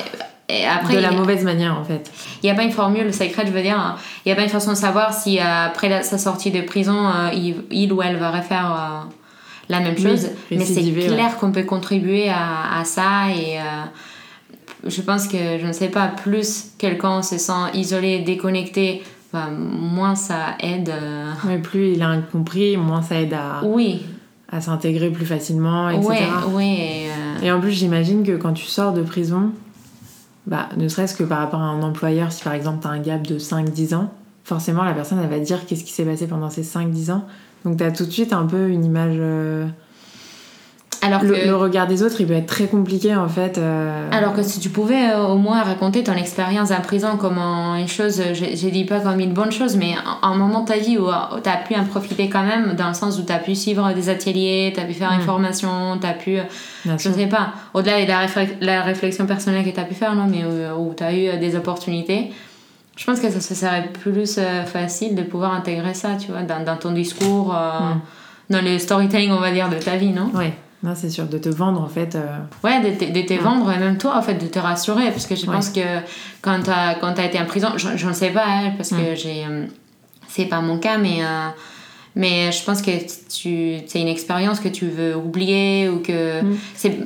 Et après, de la a- mauvaise manière en fait. Il n'y a pas une formule secrète, je veux dire. Il n'y a pas une façon de savoir si euh, après la- sa sortie de prison, euh, il, il ou elle va refaire euh, la même Oui, chose. Mais c'est clair qu'on peut contribuer à, à ça. Et euh, je pense que, je ne sais pas, plus quelqu'un se sent isolé, déconnecté, bah, moins ça aide. euh, Mais plus il a compris, moins ça aide à, Oui, à s'intégrer plus facilement, etc. ouais, ouais. et, euh, Et en plus, j'imagine que quand tu sors de prison, bah, ne serait-ce que par rapport à un employeur, si par exemple tu as un gap de 5-10 ans, forcément la personne elle va dire qu'est-ce qui s'est passé pendant ces 5-10 ans. Donc tu as tout de suite un peu une image... euh, Alors le, que, le regard des autres il peut être très compliqué en fait. euh, alors que si tu pouvais euh, au moins raconter ton expérience en prison comme en une chose, euh, je, je dis pas comme une bonne chose, mais un, moment de ta vie où, tu as pu en profiter quand même, dans le sens où tu as pu suivre des ateliers, tu as pu faire une Mm. formation, tu as pu, euh, bien je sûr. sais pas, au-delà de la, réflex- la réflexion personnelle que tu as pu faire, non, mais euh, où tu as eu euh, des opportunités. Je pense que ça, ça serait plus euh, facile de pouvoir intégrer ça, tu vois, dans, dans ton discours, euh, Mm. dans le storytelling, on va dire, de ta vie, non? Ouais, non, c'est sûr, de te vendre en fait. euh, Ouais, de, te- de te vendre même toi, en fait, de te rassurer. Parce que je Ouais. pense que quand tu as, quand as été en prison, je ne sais pas, hein, parce que j'ai. euh, c'est pas mon cas, mais. euh, mais je pense que c'est une expérience que tu veux oublier ou que. Mm. c'est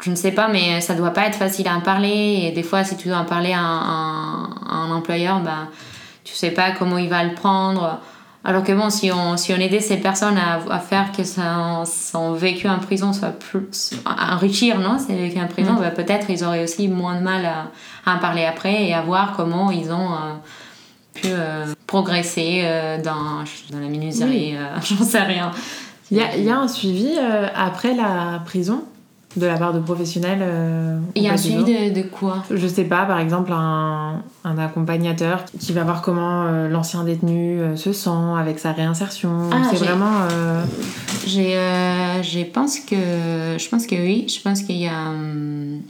Je ne sais pas, mais ça doit pas être facile à en parler. Et des fois, si tu dois en parler à un, à un employeur, ben, tu sais pas comment il va le prendre. Alors que bon, si on, si on aidait ces personnes à, à faire que son, son vécu en prison soit plus. à enrichir, non C'est vécu en prison, Mm. ben, peut-être ils auraient aussi moins de mal à, à en parler après et à voir comment ils ont euh, pu euh, progresser euh, dans, dans la menuiserie, j'en sais rien. Il y a, y a un suivi après la prison? De la part de professionnels euh, Il y a un suivi de, de quoi? Je sais pas, par exemple, un, un accompagnateur qui va voir comment euh, l'ancien détenu euh, se sent avec sa réinsertion. Ah, c'est vraiment. J'ai, je pense que, je pense que oui. Je pense qu'il y a, hum,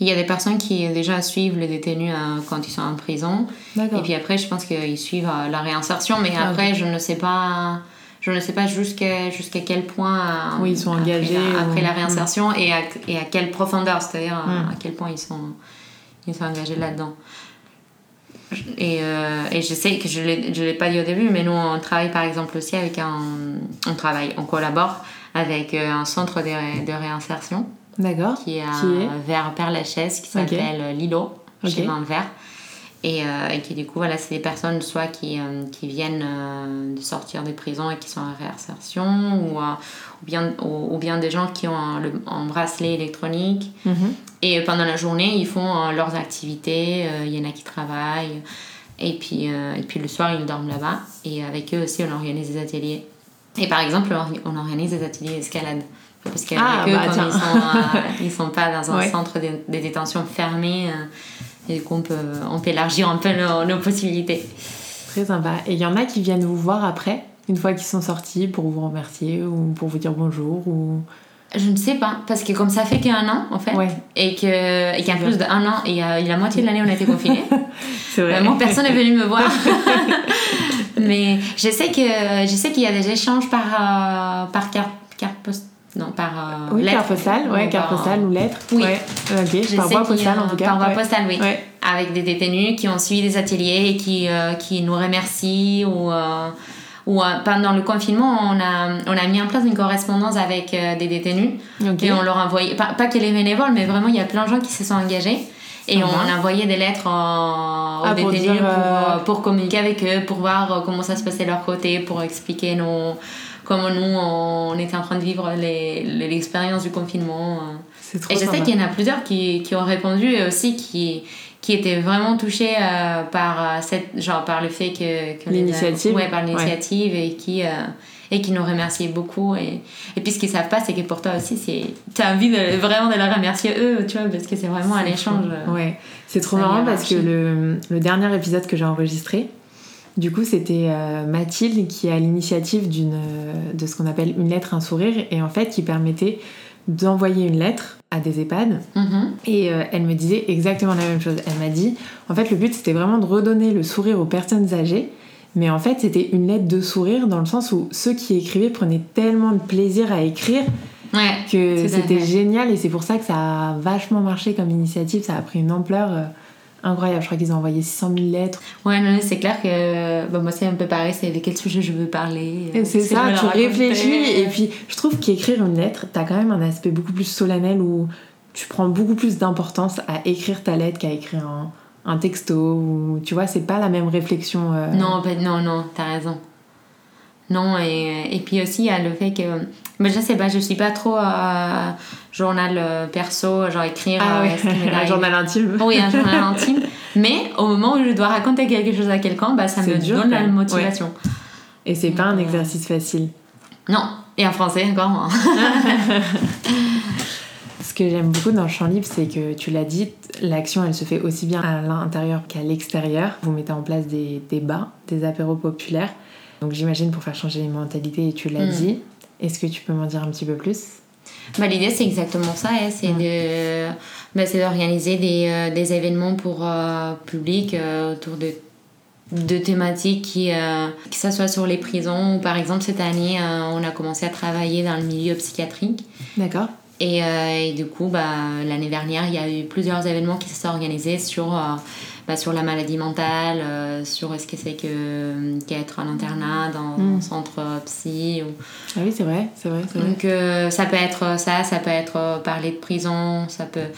il y a des personnes qui déjà suivent les détenus euh, quand ils sont en prison. Et puis après, je pense qu'ils suivent euh, la réinsertion. Mais Ah, après, je ne sais pas, je ne sais pas jusqu'à jusqu'à quel point. euh, Oui, ils sont après engagés la- Après, ou- la réinsertion et, à, et à quelle profondeur, c'est-à-dire euh, Mm. à quel point ils sont, ils sont engagés là-dedans. Et, euh, et je sais que je ne l'ai pas dit au début, mais nous, on travaille par exemple aussi avec un. On travaille, on collabore avec un centre de, de réinsertion D'accord. qui est à Qui est? Vers Père-Lachaise, qui s'appelle Lilo, chez Ok. Main Vert. Et, euh, et qui du coup, voilà, c'est des personnes soit qui, euh, qui viennent euh, de sortir des prisons et qui sont en réinsertion, ou, ou, bien, ou, ou bien des gens qui ont un, le- un bracelet électronique. Mhm. Et pendant la journée, ils font leurs activités. Il y en a qui travaillent. Et puis, et puis le soir, ils dorment là-bas. Et avec eux aussi, on organise des ateliers. Et par exemple, on organise des ateliers d'escalade. Parce qu'avec Ah, eux, bah, ils sont, ils sont pas dans un Ouais. centre de, de détention fermé, et qu'on peut, on peut élargir un peu nos, nos possibilités. Très sympa. Et il y en a qui viennent vous voir après, une fois qu'ils sont sortis, pour vous remercier ou pour vous dire bonjour ou. Je ne sais pas, parce que comme ça fait qu'un an, en fait, Ouais. et que- et qu'en plus d'un an, et euh, la moitié de l'année, on a été confinés. Vrai. Vraiment, personne n'est venu me voir. Mais je sais qu'il y a des échanges par euh, par carte non par euh, Oui, lettre. carte postale, ouais, Ou carte par- postale ou lettre. Oui. Ouais. Par voie postale en tout cas. Par voie ouais. postale, oui. Ouais. Avec des détenus qui ont suivi des ateliers et qui, euh, qui nous remercient ou, euh, ou euh, pendant le confinement, on a, on a mis en place une correspondance avec euh, des détenus et on leur a envoyé, pas, pas que les bénévoles, mais vraiment il y a plein de gens qui se sont engagés. Et on a envoyé des lettres aux Ah, pour détenus dire, pour, euh, euh, pour communiquer avec eux, pour voir euh, comment ça se passait de leur côté, pour expliquer nos, comment nous on était en train de vivre l'expérience du confinement. euh. Trop Et je sais qu'il y en a plusieurs qui, qui ont répondu et aussi qui, qui étaient vraiment touchés euh, par, euh, cette, genre, par le fait que. que L'initiative. ouais, par l'initiative et qui. euh, et qui nous remerciaient beaucoup. Et, et puis ce qu'ils savent pas, c'est que pour toi aussi, tu as envie de, vraiment de les remercier eux, tu vois, parce que c'est vraiment un échange. Ouais, c'est trop marrant parce que le, le dernier épisode que j'ai enregistré, du coup, c'était euh, Mathilde qui est à l'initiative d'une euh, de ce qu'on appelle une lettre, un sourire, et en fait, qui permettait d'envoyer une lettre à des EHPAD. Mhm. Et euh, elle me disait exactement la même chose. Elle m'a dit, en fait, le but, c'était vraiment de redonner le sourire aux personnes âgées. Mais en fait, c'était une lettre de sourire dans le sens où ceux qui écrivaient prenaient tellement de plaisir à écrire Ouais. que c'était génial et c'est pour ça que ça a vachement marché comme initiative, ça a pris une ampleur incroyable. Je crois qu'ils ont envoyé 600 000 lettres. Ouais, non, c'est clair que bah, moi, c'est un peu pareil, c'est de quel sujet je veux parler. Euh, c'est ça, tu réfléchis et puis je trouve qu'écrire une lettre, t'as quand même un aspect beaucoup plus solennel où tu prends beaucoup plus d'importance à écrire ta lettre qu'à écrire un, un texto ou tu vois, c'est pas la même réflexion. euh, Non, bah, non, non, t'as raison. Non, et, et puis aussi, il y a le fait que. Mais je sais pas, je suis pas trop euh, journal euh, perso, genre écrire. Ah euh, ouais, m'est un journal intime. Oui, un journal intime. Mais au moment où je dois raconter quelque chose à quelqu'un, bah, ça me donne la motivation. Et c'est pas un exercice facile. Non, et en français encore moins. Ce que j'aime beaucoup dans le champ libre, c'est que tu l'as dit, l'action elle se fait aussi bien à l'intérieur qu'à l'extérieur. Vous mettez en place des débats, des apéros populaires. Donc j'imagine pour faire changer les mentalités, et tu l'as hmm. dit. Est-ce que tu peux m'en dire un petit peu plus? Bah, L'idée c'est exactement ça, hein. c'est de bah, d'organiser des, euh, des, événements pour euh, public euh, autour de de thématiques qui, que ce soit sur les prisons ou par exemple cette année on a commencé à travailler dans le milieu psychiatrique. D'accord. Et, et, du coup, bah, l'année dernière, il y a eu plusieurs événements qui se sont organisés sur bah, sur la maladie mentale, euh, sur ce que c'est que qu'être en internat dans un mm. centre psy. Ou... Ah oui, c'est vrai, c'est vrai, vrai, Donc euh, ça peut être ça, ça peut être euh, parler de prison, ça peut...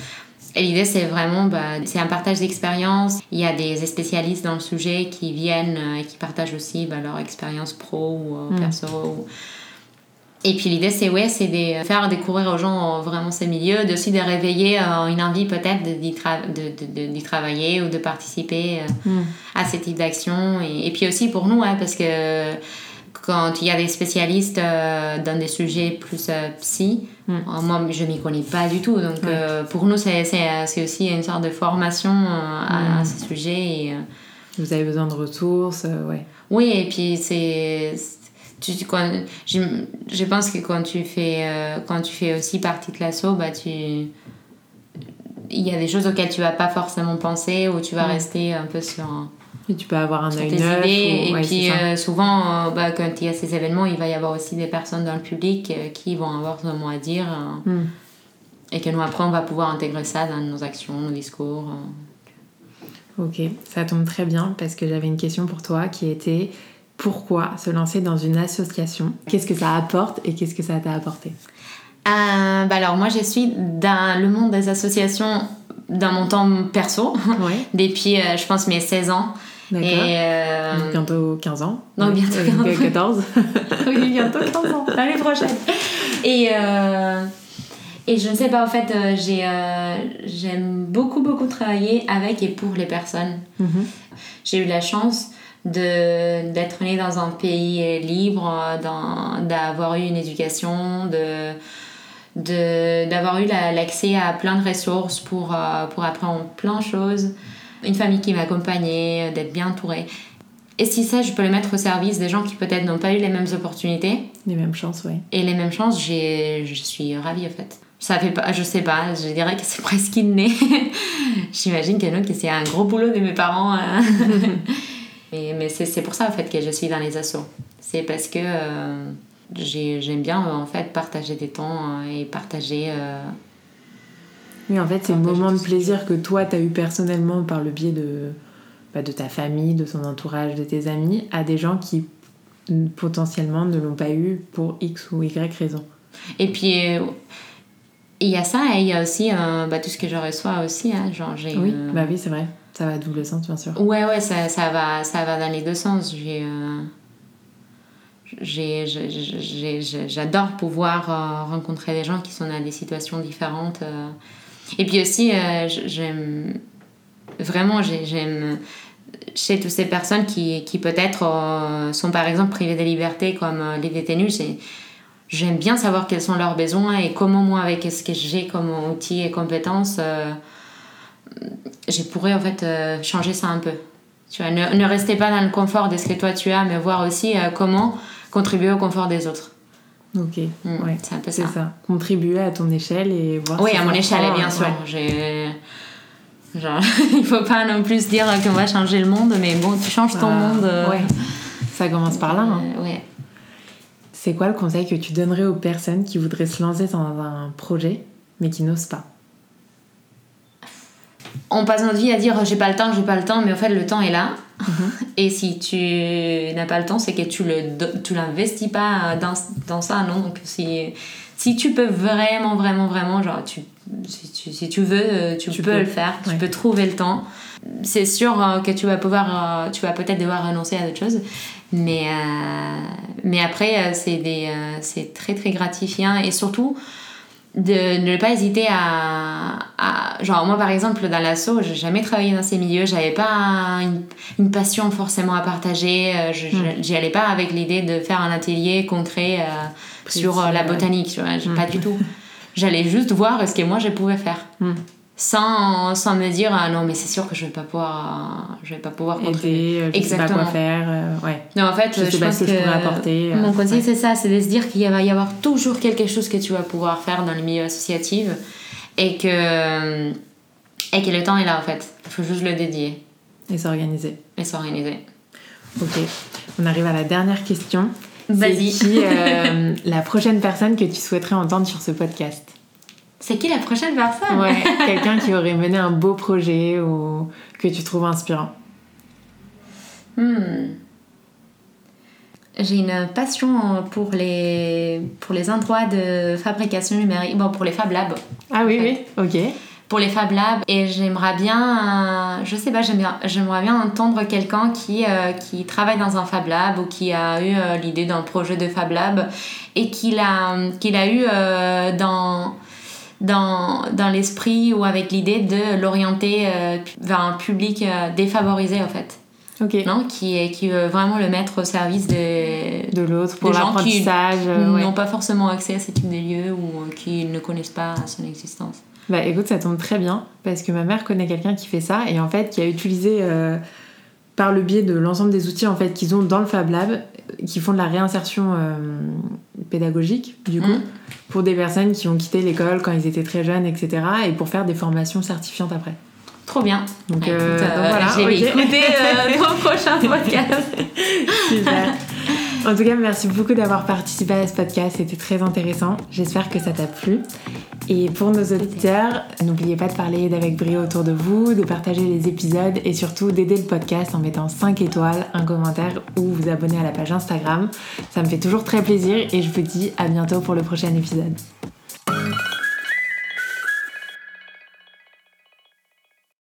Et l'idée, c'est vraiment, bah, c'est un partage d'expérience. Il y a des spécialistes dans le sujet qui viennent et qui partagent aussi bah, leur expérience pro ou mm. perso. Et puis l'idée, c'est ouais, c'est de faire découvrir aux gens vraiment ces milieux, de aussi de réveiller euh, une envie peut-être d'y de, de, travailler ou de participer euh, hmm. à ce type d'action. Et, puis aussi pour nous, hein, parce que quand il y a des spécialistes euh, dans des sujets plus psy, hmm. moi je m'y connais pas du tout. Donc pour nous, c'est aussi une sorte de formation à, à, hmm. ce sujet. Et, Vous avez besoin de ressources, ouais. Oui, et puis c'est tu, quand, je, je, pense que quand tu fais, euh, quand tu fais aussi partie de l'assaut, bah, tu, il y a des choses auxquelles tu vas pas forcément penser ou tu vas rester un peu sur. Et tu peux avoir un œil neuf. Et puis euh, souvent, euh, bah, quand il y a ces événements, il va y avoir aussi des personnes dans le public qui vont avoir son mot à dire. Hmm. Et que nous, après, on va pouvoir intégrer ça dans nos actions, nos discours. Ok, ça tombe très bien parce que j'avais une question pour toi qui était pourquoi se lancer dans une association? Qu'est-ce que ça apporte et qu'est-ce que ça t'a apporté? Euh, bah Alors moi je suis dans le monde des associations dans mon temps perso, depuis euh, je pense mes 16 ans. D'accord. Euh... bientôt 15 ans. Non, bientôt 15 14. oui, bientôt 15 ans, l'année prochaine. Et, et je ne sais pas, en fait, j'aime beaucoup, beaucoup travailler avec et pour les personnes. Mhm. J'ai eu la chance d'être né dans un pays libre, d'avoir eu une éducation, de d'avoir eu l'accès à plein de ressources pour, euh, pour apprendre plein de choses, une famille qui m'accompagnait, d'être bien entourée. Et si ça, je peux le mettre au service des gens qui peut-être n'ont pas eu les mêmes opportunités? Les mêmes chances, oui. Et les mêmes chances, je suis ravie en fait. Ça fait pas, je sais pas, je dirais que c'est presque inné. J'imagine que que c'est un gros boulot de mes parents. Hein. Mais, mais c'est pour ça en fait que je suis dans les assos. C'est parce que euh, j'aime bien en fait partager des temps euh, et partager. Euh, oui, en fait, c'est le moment de plaisir que toi, tu as eu personnellement par le biais de, bah, de ta famille, de ton entourage, de tes amis, à des gens qui potentiellement ne l'ont pas eu pour X ou Y raison. Et puis, il y a ça et il y a aussi bah, tout ce que je reçois aussi. Hein, genre, oui, bah oui, c'est vrai. Ça va à double sens, bien sûr. Ouais, ouais, ça, ça, va, ça va dans les deux sens. J'ai, euh, j'adore pouvoir euh, rencontrer des gens qui sont dans des situations différentes. Euh. Et puis aussi, j'aime vraiment, j'aime chez toutes ces personnes qui, qui peut-être sont par exemple privées de liberté comme les détenus, j'aime bien savoir quels sont leurs besoins et comment moi, avec ce que j'ai comme outils et compétences, je pourrais en fait euh, changer ça un peu. Tu vois, ne, ne, restez pas dans le confort de ce que toi tu as, mais voir aussi euh, comment contribuer au confort des autres. Ok, mm, ouais, c'est un peu ça. ça. Contribuer à ton échelle et voir. Oui, à mon échelle, bien sûr. J'ai. Genre, il faut pas non plus dire qu'on va changer le monde, mais bon, tu changes ton monde. Euh, ouais. Ça commence par là. Hein. ouais. C'est quoi le conseil que tu donnerais aux personnes qui voudraient se lancer dans un projet, mais qui n'osent pas? On passe notre vie à dire j'ai pas le temps, j'ai pas le temps, mais en fait le temps est là. Mhm. Et si tu n'as pas le temps, c'est que tu le tu l'investis pas dans, dans, ça, non? Donc si, si tu peux vraiment, vraiment, vraiment, genre tu, si, tu, si tu veux, euh, tu, peux, le faire, tu peux trouver le temps. C'est sûr euh, que tu vas pouvoir, euh, tu vas peut-être devoir renoncer à d'autres choses, mais, mais après c'est des c'est très très gratifiant et surtout de ne pas hésiter à, à, genre moi par exemple dans l'assaut j'ai jamais travaillé dans ces milieux. J'avais pas une, une, passion forcément à partager. Euh, mm. j'y allais pas avec l'idée de faire un atelier concret euh, sur euh, la botanique tu vois, mm. pas du tout. J'allais juste voir ce que moi je pouvais faire. Mm sans, sans me dire ah non mais c'est sûr que je vais pas pouvoir je vais pas pouvoir contribuer euh, exactement sais pas quoi faire euh, ouais. Non en fait je, je pense que, que, je pourrais apporter mon euh, conseil c'est ça c'est de se dire qu'il va y avoir toujours quelque chose que tu vas pouvoir faire dans le milieu associatif et que et que le temps est là en fait. Il faut juste le dédier. Et s'organiser. Et s'organiser. Ok. On arrive à la dernière question. Vas-y. Qui la prochaine personne que tu souhaiterais entendre sur ce podcast? C'est qui la prochaine personne? Ouais, quelqu'un qui aurait mené un beau projet ou que tu trouves inspirant. Hmm. J'ai une passion pour les, pour les endroits de fabrication numérique, bon, pour les Fab Labs. Ah oui, oui, ok. Pour les Fab Labs, et j'aimerais bien, je sais pas, j'aimerais bien entendre quelqu'un qui, euh, qui travaille dans un Fab Lab ou qui a eu euh, l'idée d'un projet de Fab Lab et qu'il a, qu'il a eu euh, dans dans, dans l'esprit ou avec l'idée de l'orienter euh, vers un public euh, défavorisé en fait. Ok. Non, qui, qui veut vraiment le mettre au service de, de l'autre pour l'apprentissage. qui euh, n'ont pas forcément accès à ce type de lieu ou qui ne connaissent pas son existence. Bah écoute, ça tombe très bien parce que ma mère connaît quelqu'un qui fait ça et en fait qui a utilisé par le biais de l'ensemble des outils en fait qu'ils ont dans le Fab Lab qui font de la réinsertion pédagogique du coup. Mmh pour des personnes qui ont quitté l'école quand ils étaient très jeunes, etc. et pour faire des formations certifiantes après. Trop bien. Donc, euh, euh, voilà. J'ai okay. écouté euh, ton prochain podcast. Super. En tout cas, merci beaucoup d'avoir participé à ce podcast. C'était très intéressant. J'espère que ça t'a plu. Et pour nos auditeurs, n'oubliez pas de parler d'Avec Brio autour de vous, de partager les épisodes et surtout d'aider le podcast en mettant 5 étoiles, un commentaire ou vous abonner à la page Instagram. Ça me fait toujours très plaisir et je vous dis à bientôt pour le prochain épisode.